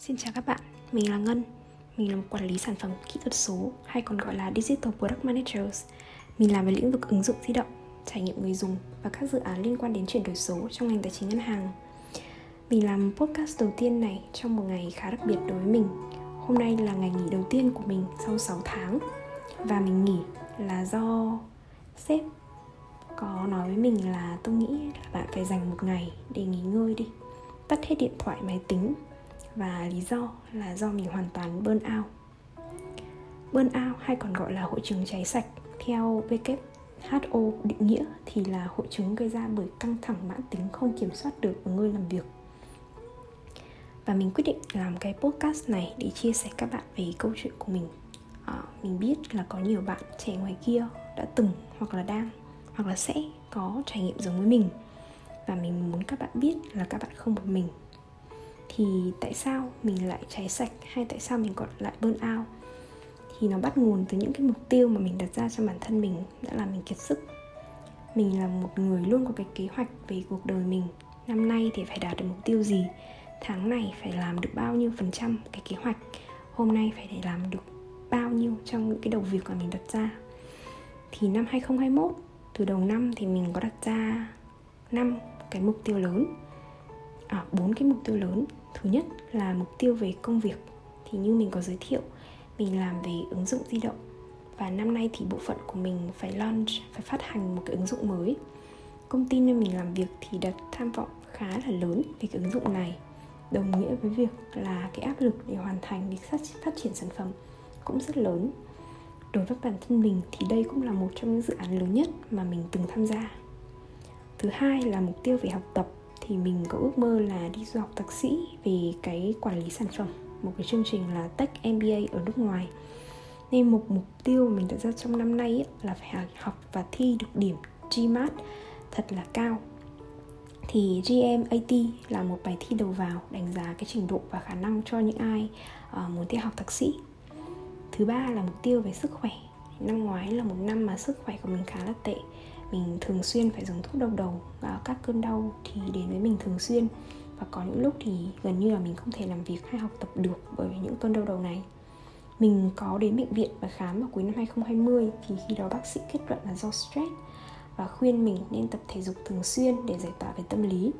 Xin chào các bạn, mình là Ngân. Mình là một quản lý sản phẩm kỹ thuật số hay còn gọi là Digital Product Managers. Mình làm về lĩnh vực ứng dụng di động, trải nghiệm người dùng và các dự án liên quan đến chuyển đổi số trong ngành tài chính ngân hàng. Mình làm podcast đầu tiên này trong một ngày khá đặc biệt đối với mình. Hôm nay là ngày nghỉ đầu tiên của mình sau 6 tháng Và mình nghỉ là do sếp có nói với mình là tôi nghĩ là bạn phải dành một ngày để nghỉ ngơi đi. Tắt hết điện thoại máy tính và lý do là do mình hoàn toàn burn out. Burn out hay còn gọi là hội chứng cháy sạch theo WHO định nghĩa thì là hội chứng gây ra bởi căng thẳng mãn tính không kiểm soát được ở nơi làm việc. Và mình quyết định làm cái podcast này để chia sẻ các bạn về câu chuyện của mình. À, mình biết là có nhiều bạn trẻ ngoài kia đã từng hoặc là đang hoặc là sẽ có trải nghiệm giống với mình. Và mình muốn các bạn biết là các bạn không một mình thì tại sao mình lại cháy sạch hay tại sao mình còn lại burn out? Thì nó bắt nguồn từ những cái mục tiêu mà mình đặt ra cho bản thân mình đã làm mình kiệt sức. Mình là một người luôn có cái kế hoạch về cuộc đời mình. Năm nay thì phải đạt được mục tiêu gì? Tháng này phải làm được bao nhiêu phần trăm cái kế hoạch? Hôm nay phải để làm được bao nhiêu trong những cái đầu việc mà mình đặt ra? Thì năm 2021 từ đầu năm thì mình có đặt ra năm cái mục tiêu lớn. À bốn cái mục tiêu lớn thứ nhất là mục tiêu về công việc. Thì như mình có giới thiệu, mình làm về ứng dụng di động. Và năm nay thì bộ phận của mình phải launch, phải phát hành một cái ứng dụng mới. Công ty nơi mình làm việc thì đặt tham vọng khá là lớn về cái ứng dụng này. Đồng nghĩa với việc là cái áp lực để hoàn thành việc phát triển sản phẩm cũng rất lớn. Đối với bản thân mình thì đây cũng là một trong những dự án lớn nhất mà mình từng tham gia. Thứ hai là mục tiêu về học tập thì mình có ước mơ là đi du học thạc sĩ về cái quản lý sản phẩm một cái chương trình là Tech MBA ở nước ngoài. Nên một mục tiêu mình đặt ra trong năm nay là phải học và thi được điểm GMAT thật là cao. Thì GMAT là một bài thi đầu vào đánh giá cái trình độ và khả năng cho những ai uh, muốn theo học thạc sĩ. Thứ ba là mục tiêu về sức khỏe. Năm ngoái là một năm mà sức khỏe của mình khá là tệ mình thường xuyên phải dùng thuốc đau đầu và các cơn đau thì đến với mình thường xuyên. Và có những lúc thì gần như là mình không thể làm việc hay học tập được bởi vì những cơn đau đầu này. Mình có đến bệnh viện và khám vào cuối năm 2020 thì khi đó bác sĩ kết luận là do stress và khuyên mình nên tập thể dục thường xuyên để giải tỏa về tâm lý.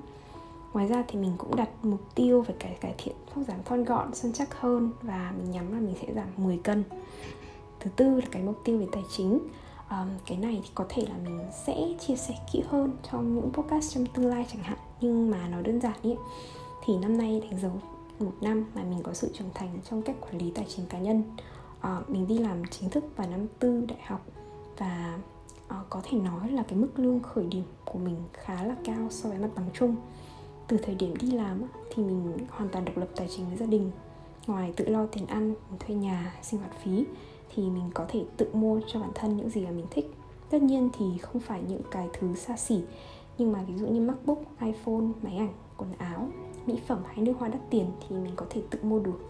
Ngoài ra thì mình cũng đặt mục tiêu về cải cải thiện vóc giảm thon gọn, săn chắc hơn và mình nhắm là mình sẽ giảm 10 cân. Thứ tư là cái mục tiêu về tài chính um, cái này thì có thể là mình sẽ chia sẻ kỹ hơn trong những podcast trong tương lai chẳng hạn. Nhưng mà nó đơn giản ý. Thì năm nay đánh dấu một năm mà mình có sự trưởng thành trong cách quản lý tài chính cá nhân. Uh, mình đi làm chính thức vào năm tư đại học và uh, có thể nói là cái mức lương khởi điểm của mình khá là cao so với mặt bằng chung. Từ thời điểm đi làm thì mình hoàn toàn độc lập tài chính với gia đình ngoài tự lo tiền ăn thuê nhà sinh hoạt phí thì mình có thể tự mua cho bản thân những gì mà mình thích. Tất nhiên thì không phải những cái thứ xa xỉ nhưng mà ví dụ như macbook iphone máy ảnh quần áo mỹ phẩm hay nước hoa đắt tiền thì mình có thể tự mua được.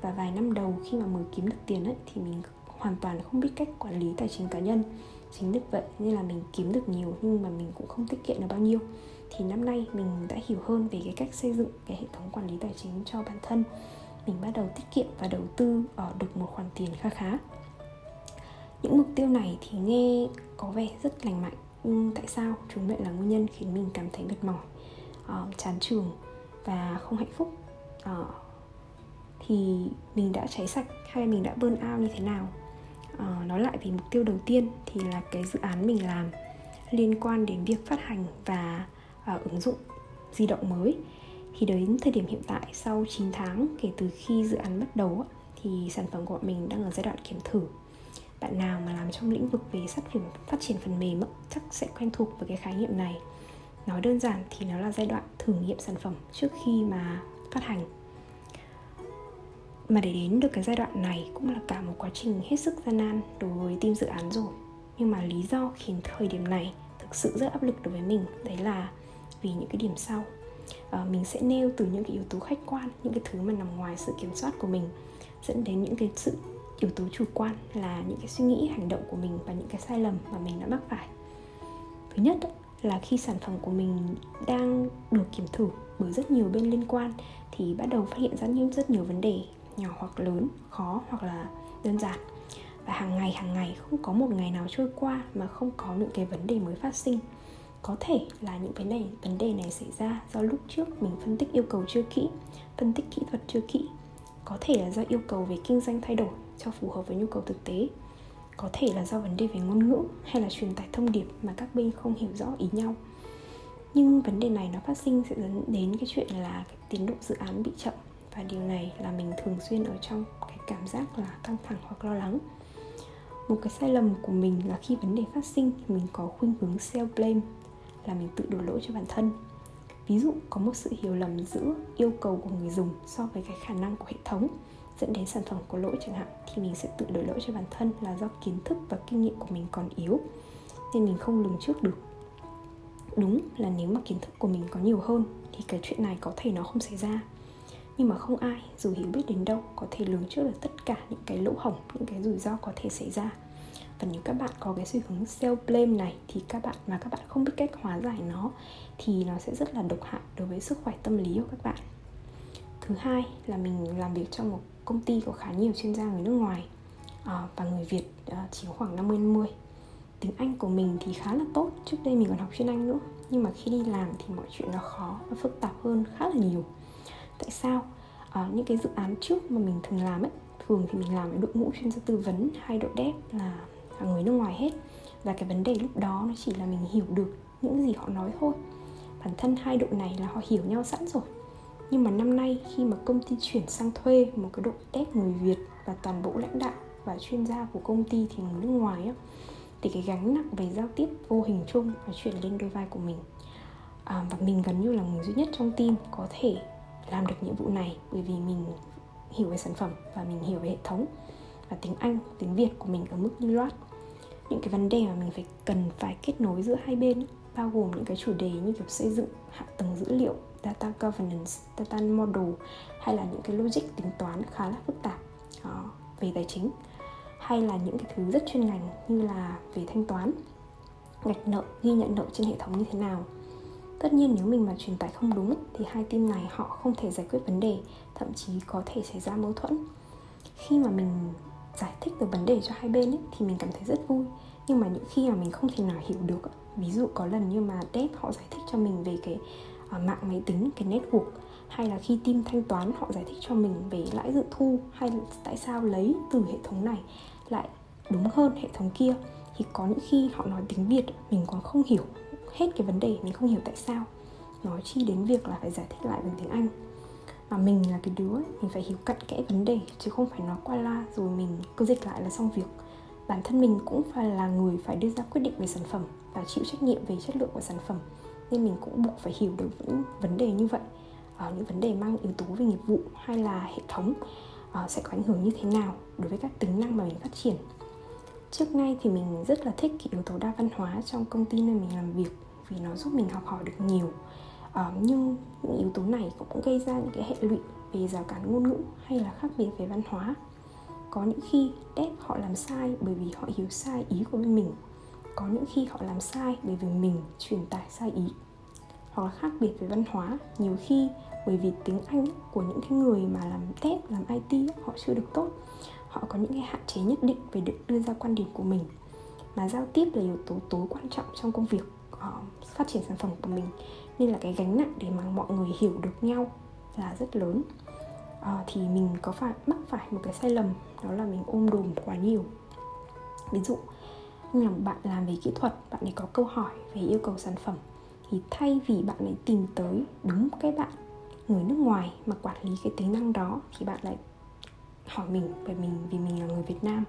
Và vài năm đầu khi mà mới kiếm được tiền ấy, thì mình hoàn toàn không biết cách quản lý tài chính cá nhân. Chính vì vậy nên là mình kiếm được nhiều nhưng mà mình cũng không tiết kiệm được bao nhiêu. Thì năm nay mình đã hiểu hơn về cái cách xây dựng cái hệ thống quản lý tài chính cho bản thân mình bắt đầu tiết kiệm và đầu tư ở được một khoản tiền kha khá. Những mục tiêu này thì nghe có vẻ rất lành mạnh nhưng tại sao? Chúng lại là nguyên nhân khiến mình cảm thấy mệt mỏi uh, chán trường và không hạnh phúc. Uh, thì mình đã cháy sạch hay mình đã burn out như thế nào? Uh, nói lại về mục tiêu đầu tiên thì là cái dự án mình làm liên quan đến việc phát hành và uh, ứng dụng di động mới thì đến thời điểm hiện tại sau 9 tháng kể từ khi dự án bắt đầu thì sản phẩm của mình đang ở giai đoạn kiểm thử. Bạn nào mà làm trong lĩnh vực về phát triển phát triển phần mềm chắc sẽ quen thuộc với cái khái niệm này. Nói đơn giản thì nó là giai đoạn thử nghiệm sản phẩm trước khi mà phát hành. Mà để đến được cái giai đoạn này cũng là cả một quá trình hết sức gian nan đối với team dự án rồi. Nhưng mà lý do khiến thời điểm này thực sự rất áp lực đối với mình, đấy là vì những cái điểm sau. Ờ, mình sẽ nêu từ những cái yếu tố khách quan, những cái thứ mà nằm ngoài sự kiểm soát của mình, dẫn đến những cái sự yếu tố chủ quan là những cái suy nghĩ, hành động của mình và những cái sai lầm mà mình đã mắc phải. Thứ nhất là khi sản phẩm của mình đang được kiểm thử bởi rất nhiều bên liên quan thì bắt đầu phát hiện ra những rất nhiều vấn đề nhỏ hoặc lớn, khó hoặc là đơn giản. Và hàng ngày hàng ngày không có một ngày nào trôi qua mà không có những cái vấn đề mới phát sinh có thể là những cái này, vấn đề này xảy ra do lúc trước mình phân tích yêu cầu chưa kỹ, phân tích kỹ thuật chưa kỹ. Có thể là do yêu cầu về kinh doanh thay đổi cho phù hợp với nhu cầu thực tế. Có thể là do vấn đề về ngôn ngữ hay là truyền tải thông điệp mà các bên không hiểu rõ ý nhau. Nhưng vấn đề này nó phát sinh sẽ dẫn đến cái chuyện là cái tiến độ dự án bị chậm và điều này là mình thường xuyên ở trong cái cảm giác là căng thẳng hoặc lo lắng. Một cái sai lầm của mình là khi vấn đề phát sinh, mình có khuynh hướng self blame là mình tự đổ lỗi cho bản thân. Ví dụ, có một sự hiểu lầm giữa yêu cầu của người dùng so với cái khả năng của hệ thống dẫn đến sản phẩm có lỗi chẳng hạn, thì mình sẽ tự đổ lỗi cho bản thân là do kiến thức và kinh nghiệm của mình còn yếu, nên mình không lường trước được. Đúng là nếu mà kiến thức của mình có nhiều hơn, thì cái chuyện này có thể nó không xảy ra. Nhưng mà không ai, dù hiểu biết đến đâu, có thể lường trước được tất cả những cái lỗ hổng, những cái rủi ro có thể xảy ra và nếu các bạn có cái xu hướng self blame này thì các bạn mà các bạn không biết cách hóa giải nó thì nó sẽ rất là độc hại đối với sức khỏe tâm lý của các bạn. Thứ hai là mình làm việc trong một công ty có khá nhiều chuyên gia người nước ngoài à, và người Việt à, chỉ khoảng 50 50 tiếng Anh của mình thì khá là tốt trước đây mình còn học chuyên Anh nữa nhưng mà khi đi làm thì mọi chuyện nó khó và phức tạp hơn khá là nhiều. Tại sao? À, những cái dự án trước mà mình thường làm ấy thường thì mình làm với đội ngũ chuyên gia tư vấn hay đội dev là, người nước ngoài hết. Và cái vấn đề lúc đó nó chỉ là mình hiểu được những gì họ nói thôi. Bản thân hai đội này là họ hiểu nhau sẵn rồi. Nhưng mà năm nay khi mà công ty chuyển sang thuê một cái đội test người Việt và toàn bộ lãnh đạo và chuyên gia của công ty thì người nước ngoài á thì cái gánh nặng về giao tiếp vô hình chung nó chuyển lên đôi vai của mình. À, và mình gần như là người duy nhất trong team có thể làm được nhiệm vụ này bởi vì mình hiểu về sản phẩm và mình hiểu về hệ thống. Và tiếng Anh, tiếng Việt của mình ở mức lưu loát những cái vấn đề mà mình phải cần phải kết nối giữa hai bên bao gồm những cái chủ đề như kiểu xây dựng hạ tầng dữ liệu data governance data model hay là những cái logic tính toán khá là phức tạp đó, về tài chính hay là những cái thứ rất chuyên ngành như là về thanh toán gạch nợ ghi nhận nợ trên hệ thống như thế nào. Tất nhiên nếu mình mà truyền tải không đúng thì hai team này họ không thể giải quyết vấn đề thậm chí có thể xảy ra mâu thuẫn. Khi mà mình giải thích được vấn đề cho hai bên ấy, thì mình cảm thấy rất vui. Nhưng mà những khi mà mình không thể nào hiểu được ví dụ có lần như mà dev họ giải thích cho mình về cái uh, mạng máy tính cái network hay là khi team thanh toán họ giải thích cho mình về lãi dự thu hay tại sao lấy từ hệ thống này lại đúng hơn hệ thống kia thì có những khi họ nói tiếng việt mình còn không hiểu hết cái vấn đề mình không hiểu tại sao. Nói chi đến việc là phải giải thích lại bằng tiếng anh mà mình là cái đứa ấy, mình phải hiểu cặn kẽ vấn đề chứ không phải nói qua la rồi mình cứ dịch lại là xong việc. Bản thân mình cũng phải là người phải đưa ra quyết định về sản phẩm và chịu trách nhiệm về chất lượng của sản phẩm nên mình cũng buộc phải hiểu được những vấn đề như vậy. À, những vấn đề mang yếu tố về nghiệp vụ hay là hệ thống à, sẽ có ảnh hưởng như thế nào đối với các tính năng mà mình phát triển. Trước nay thì mình rất là thích cái yếu tố đa văn hóa trong công ty nơi mình làm việc vì nó giúp mình học hỏi được nhiều à, nhưng những yếu tố này cũng gây ra những cái hệ lụy về rào cản ngôn ngữ hay là khác biệt về văn hóa. Có những khi dev họ làm sai bởi vì họ hiểu sai ý của bên mình. Có những khi họ làm sai bởi vì mình truyền tải sai ý. Hoặc là khác biệt về văn hóa nhiều khi bởi vì tiếng anh của những cái người mà làm test làm it họ chưa được tốt họ có những cái hạn chế nhất định về được đưa ra quan điểm của mình. Mà giao tiếp là yếu tố tối quan trọng trong công việc uh, phát triển sản phẩm của mình. Nên là cái gánh nặng để mà mọi người hiểu được nhau là rất lớn. Uh, thì mình có phải mắc phải một cái sai lầm đó là mình ôm đồm quá nhiều. Ví dụ như là bạn làm về kỹ thuật bạn ấy có câu hỏi về yêu cầu sản phẩm thì thay vì bạn ấy tìm tới đúng cái bạn người nước ngoài mà quản lý cái tính năng đó thì bạn lại hỏi mình bởi mình vì mình là người Việt Nam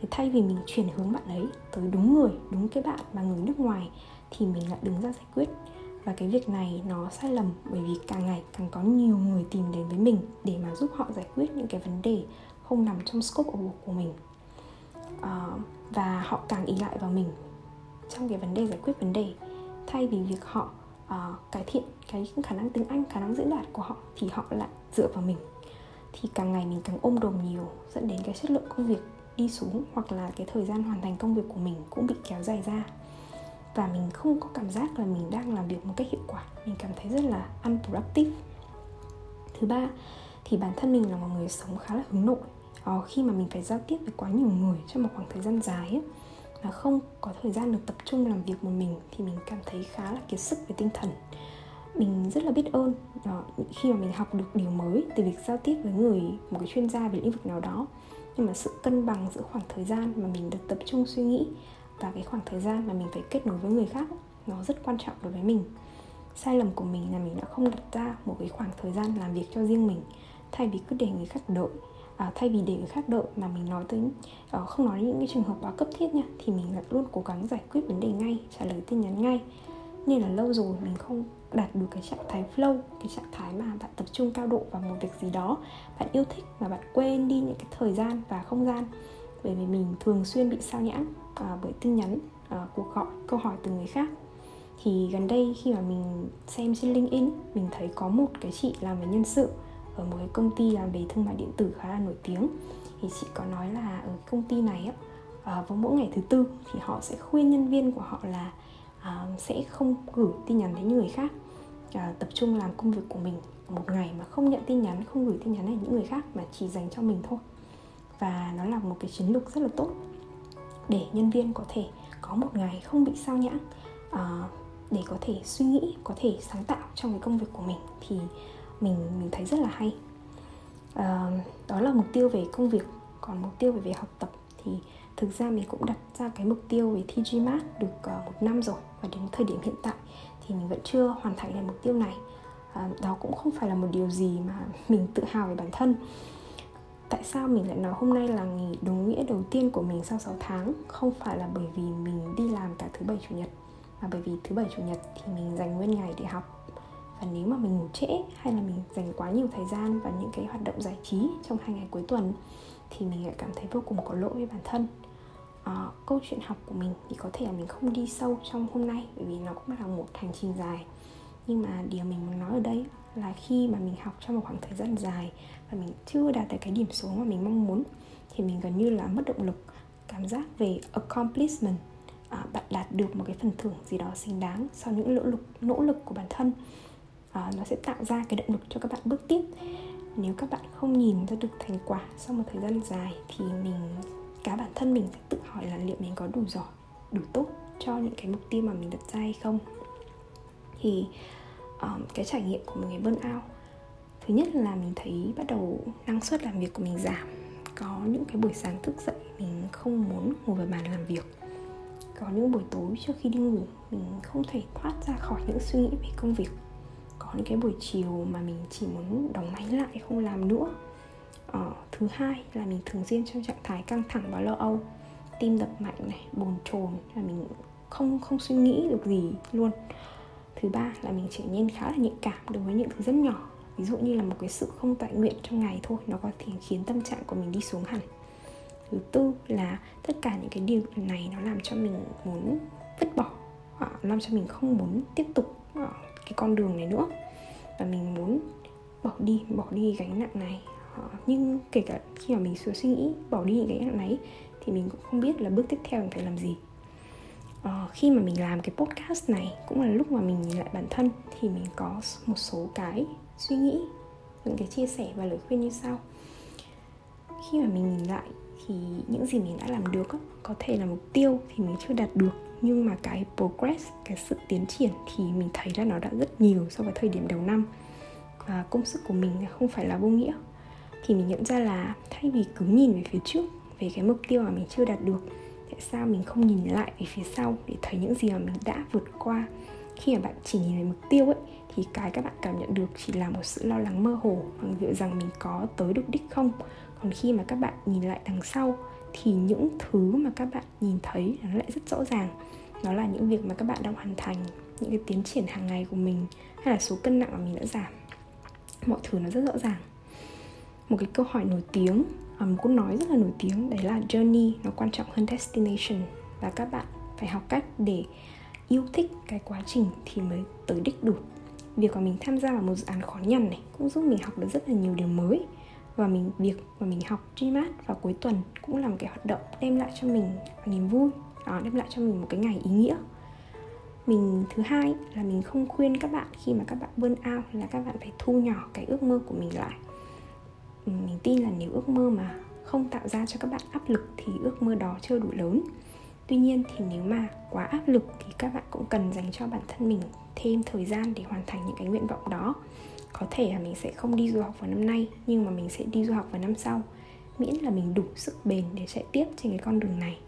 thì thay vì mình chuyển hướng bạn ấy tới đúng người đúng cái bạn mà người nước ngoài thì mình lại đứng ra giải quyết. Và cái việc này nó sai lầm bởi vì càng ngày càng có nhiều người tìm đến với mình để mà giúp họ giải quyết những cái vấn đề không nằm trong scope của mình. Uh, và họ càng ý lại vào mình trong cái vấn đề giải quyết vấn đề. Thay vì việc họ uh, cải thiện cái khả năng tiếng anh khả năng diễn đạt của họ thì họ lại dựa vào mình. Thì càng ngày mình càng ôm đồm nhiều dẫn đến cái chất lượng công việc đi xuống hoặc là cái thời gian hoàn thành công việc của mình cũng bị kéo dài ra. Và mình không có cảm giác là mình đang làm việc một cách hiệu quả. Mình cảm thấy rất là unproductive. Thứ ba thì bản thân mình là một người sống khá là hướng nội. Ờ, khi mà mình phải giao tiếp với quá nhiều người trong một khoảng thời gian dài ấy, mà không có thời gian được tập trung làm việc một mình thì mình cảm thấy khá là kiệt sức về tinh thần. Mình rất là biết ơn đó, khi mà mình học được điều mới từ việc giao tiếp với người một cái chuyên gia về lĩnh vực nào đó nhưng mà sự cân bằng giữa khoảng thời gian mà mình được tập trung suy nghĩ và cái khoảng thời gian mà mình phải kết nối với người khác nó rất quan trọng đối với mình. Sai lầm của mình là mình đã không đặt ra một cái khoảng thời gian làm việc cho riêng mình. Thay vì cứ để người khác đợi à, thay vì để người khác đợi mà mình nói tới à, không nói những cái trường hợp quá cấp thiết nha thì mình lại luôn cố gắng giải quyết vấn đề ngay trả lời tin nhắn ngay nên là lâu rồi mình không đạt được cái trạng thái flow cái trạng thái mà bạn tập trung cao độ vào một việc gì đó. Bạn yêu thích mà bạn quên đi những cái thời gian và không gian. Bởi vì mình thường xuyên bị sao nhãng à, bởi tin nhắn à, cuộc gọi câu hỏi từ người khác. Thì gần đây khi mà mình xem trên LinkedIn mình thấy có một cái chị làm về nhân sự ở một cái công ty làm về thương mại điện tử khá là nổi tiếng. Thì chị có nói là ở công ty này á à, vào mỗi ngày thứ tư thì họ sẽ khuyên nhân viên của họ là À, sẽ không gửi tin nhắn đến những người khác à, tập trung làm công việc của mình một ngày mà không nhận tin nhắn không gửi tin nhắn đến những người khác mà chỉ dành cho mình thôi. Và nó là một cái chiến lược rất là tốt để nhân viên có thể có một ngày không bị sao nhãng à, để có thể suy nghĩ có thể sáng tạo trong cái công việc của mình thì mình mình thấy rất là hay. À, đó là mục tiêu về công việc. Còn mục tiêu về về học tập thì thực ra mình cũng đặt ra cái mục tiêu về thi GMAT được uh, một năm rồi và đến thời điểm hiện tại thì mình vẫn chưa hoàn thành được mục tiêu này. Ờ, đó cũng không phải là một điều gì mà mình tự hào về bản thân. Tại sao mình lại nói hôm nay là nghỉ đúng nghĩa đầu tiên của mình sau 6 tháng? Không phải là bởi vì mình đi làm cả thứ bảy chủ nhật mà bởi vì thứ bảy chủ nhật thì mình dành nguyên ngày để học. Và nếu mà mình ngủ trễ hay là mình dành quá nhiều thời gian vào những cái hoạt động giải trí trong hai ngày cuối tuần thì mình lại cảm thấy vô cùng có lỗi với bản thân. Ờ, câu chuyện học của mình thì có thể là mình không đi sâu trong hôm nay bởi vì nó cũng là một hành trình dài. Nhưng mà điều mình muốn nói ở đây là khi mà mình học trong một khoảng thời gian dài và mình chưa đạt được cái điểm số mà mình mong muốn thì mình gần như là mất động lực cảm giác về accomplishment. À, bạn đạt được một cái phần thưởng gì đó xứng đáng sau những nỗ lực nỗ lực của bản thân. À, nó sẽ tạo ra cái động lực cho các bạn bước tiếp. Nếu các bạn không nhìn ra được thành quả sau một thời gian dài thì mình cả bản thân mình sẽ tự hỏi là liệu mình có đủ giỏi đủ tốt cho những cái mục tiêu mà mình đặt ra hay không. Thì um, cái trải nghiệm của mình bơn ao thứ nhất là mình thấy bắt đầu năng suất làm việc của mình giảm. Có những cái buổi sáng thức dậy mình không muốn ngồi vào bàn làm việc. Có những buổi tối trước khi đi ngủ mình không thể thoát ra khỏi những suy nghĩ về công việc. Có những cái buổi chiều mà mình chỉ muốn đóng máy lại không làm nữa. Ờ, thứ hai là mình thường xuyên trong trạng thái căng thẳng và lo âu. Tim đập mạnh này, bồn chồn là mình không không suy nghĩ được gì luôn. Thứ ba là mình trở nên khá là nhạy cảm đối với những thứ rất nhỏ, ví dụ như là một cái sự không tại nguyện trong ngày thôi, nó có thể khiến tâm trạng của mình đi xuống hẳn. Thứ tư là tất cả những cái điều này nó làm cho mình muốn vứt bỏ à, làm cho mình không muốn tiếp tục à, cái con đường này nữa. Và mình muốn bỏ đi bỏ đi gánh nặng này Ờ, nhưng kể cả khi mà mình suy nghĩ bỏ đi những gánh nặng này thì mình cũng không biết là bước tiếp theo mình phải làm gì. Uh, khi mà mình làm cái podcast này cũng là lúc mà mình nhìn lại bản thân thì mình có một số cái suy nghĩ những cái chia sẻ và lời khuyên như sau. Khi mà mình nhìn lại thì những gì mình đã làm được có thể là mục tiêu thì mình chưa đạt được nhưng mà cái progress cái sự tiến triển thì mình thấy là nó đã rất nhiều so với thời điểm đầu năm. Và công sức của mình không phải là vô nghĩa thì mình nhận ra là thay vì cứ nhìn về phía trước, về cái mục tiêu mà mình chưa đạt được, tại sao mình không nhìn lại về phía sau để thấy những gì mà mình đã vượt qua? Khi mà bạn chỉ nhìn về mục tiêu ấy, thì cái các bạn cảm nhận được chỉ là một sự lo lắng mơ hồ bằng việc rằng mình có tới được đích không. Còn khi mà các bạn nhìn lại đằng sau, thì những thứ mà các bạn nhìn thấy nó lại rất rõ ràng. Đó là những việc mà các bạn đang hoàn thành, những cái tiến triển hàng ngày của mình, hay là số cân nặng mà mình đã giảm. Mọi thứ nó rất rõ ràng một cái câu hỏi nổi tiếng à, một câu nói rất là nổi tiếng đấy là journey nó quan trọng hơn destination. Và các bạn phải học cách để yêu thích cái quá trình thì mới tới đích được việc mà mình tham gia vào một dự án khó nhằn này cũng giúp mình học được rất là nhiều điều mới. Và mình việc mà mình học GMAT vào cuối tuần cũng là một cái hoạt động đem lại cho mình niềm vui đó, đem lại cho mình một cái ngày ý nghĩa. Mình thứ hai là mình không khuyên các bạn khi mà các bạn burn out là các bạn phải thu nhỏ cái ước mơ của mình lại mình tin là nếu ước mơ mà không tạo ra cho các bạn áp lực thì ước mơ đó chưa đủ lớn. Tuy nhiên thì nếu mà quá áp lực thì các bạn cũng cần dành cho bản thân mình thêm thời gian để hoàn thành những cái nguyện vọng đó. Có thể là mình sẽ không đi du học vào năm nay, nhưng mà mình sẽ đi du học vào năm sau, miễn là mình đủ sức bền để chạy tiếp trên cái con đường này.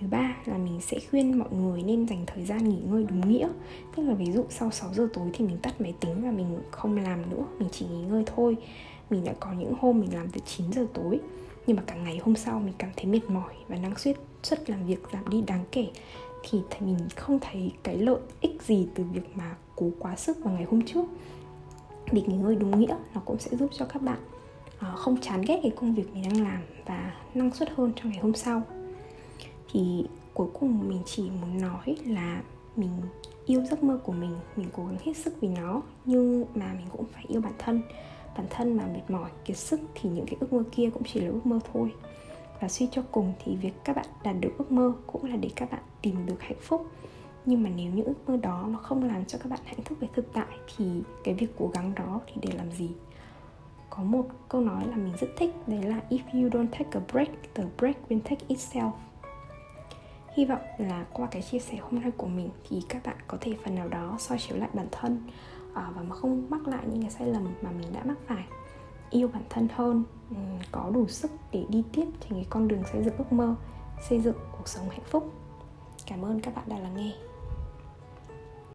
Thứ ba là mình sẽ khuyên mọi người nên dành thời gian nghỉ ngơi đúng nghĩa. Tức là ví dụ sau 6 giờ tối thì mình tắt máy tính và mình không làm nữa, mình chỉ nghỉ ngơi thôi mình đã có những hôm mình làm từ 9 giờ tối, nhưng mà cả ngày hôm sau mình cảm thấy mệt mỏi và năng suất suất làm việc giảm đi đáng kể. Thì mình không thấy cái lợi ích gì từ việc mà cố quá sức vào ngày hôm trước. Việc nghỉ ngơi đúng nghĩa nó cũng sẽ giúp cho các bạn ờ, không chán ghét cái công việc mình đang làm và năng suất hơn trong ngày hôm sau. Thì cuối cùng mình chỉ muốn nói là mình yêu giấc mơ của mình mình cố gắng hết sức vì nó, nhưng mà mình cũng phải yêu bản thân bản thân mà mệt mỏi, kiệt sức thì những cái ước mơ kia cũng chỉ là ước mơ thôi. Và suy cho cùng thì việc các bạn đạt được ước mơ cũng là để các bạn tìm được hạnh phúc. Nhưng mà nếu những ước mơ đó nó không làm cho các bạn hạnh phúc về thực tại thì cái việc cố gắng đó thì để làm gì? Có một câu nói là mình rất thích, đấy là if you don't take a break, the break will take itself. Hy vọng là qua cái chia sẻ hôm nay của mình thì các bạn có thể phần nào đó soi chiếu lại bản thân. Ờ, và mà không mắc lại những cái sai lầm mà mình đã mắc phải. Yêu bản thân hơn ừ, có đủ sức để đi tiếp trên cái con đường xây dựng ước mơ, xây dựng cuộc sống hạnh phúc. Cảm ơn các bạn đã lắng nghe.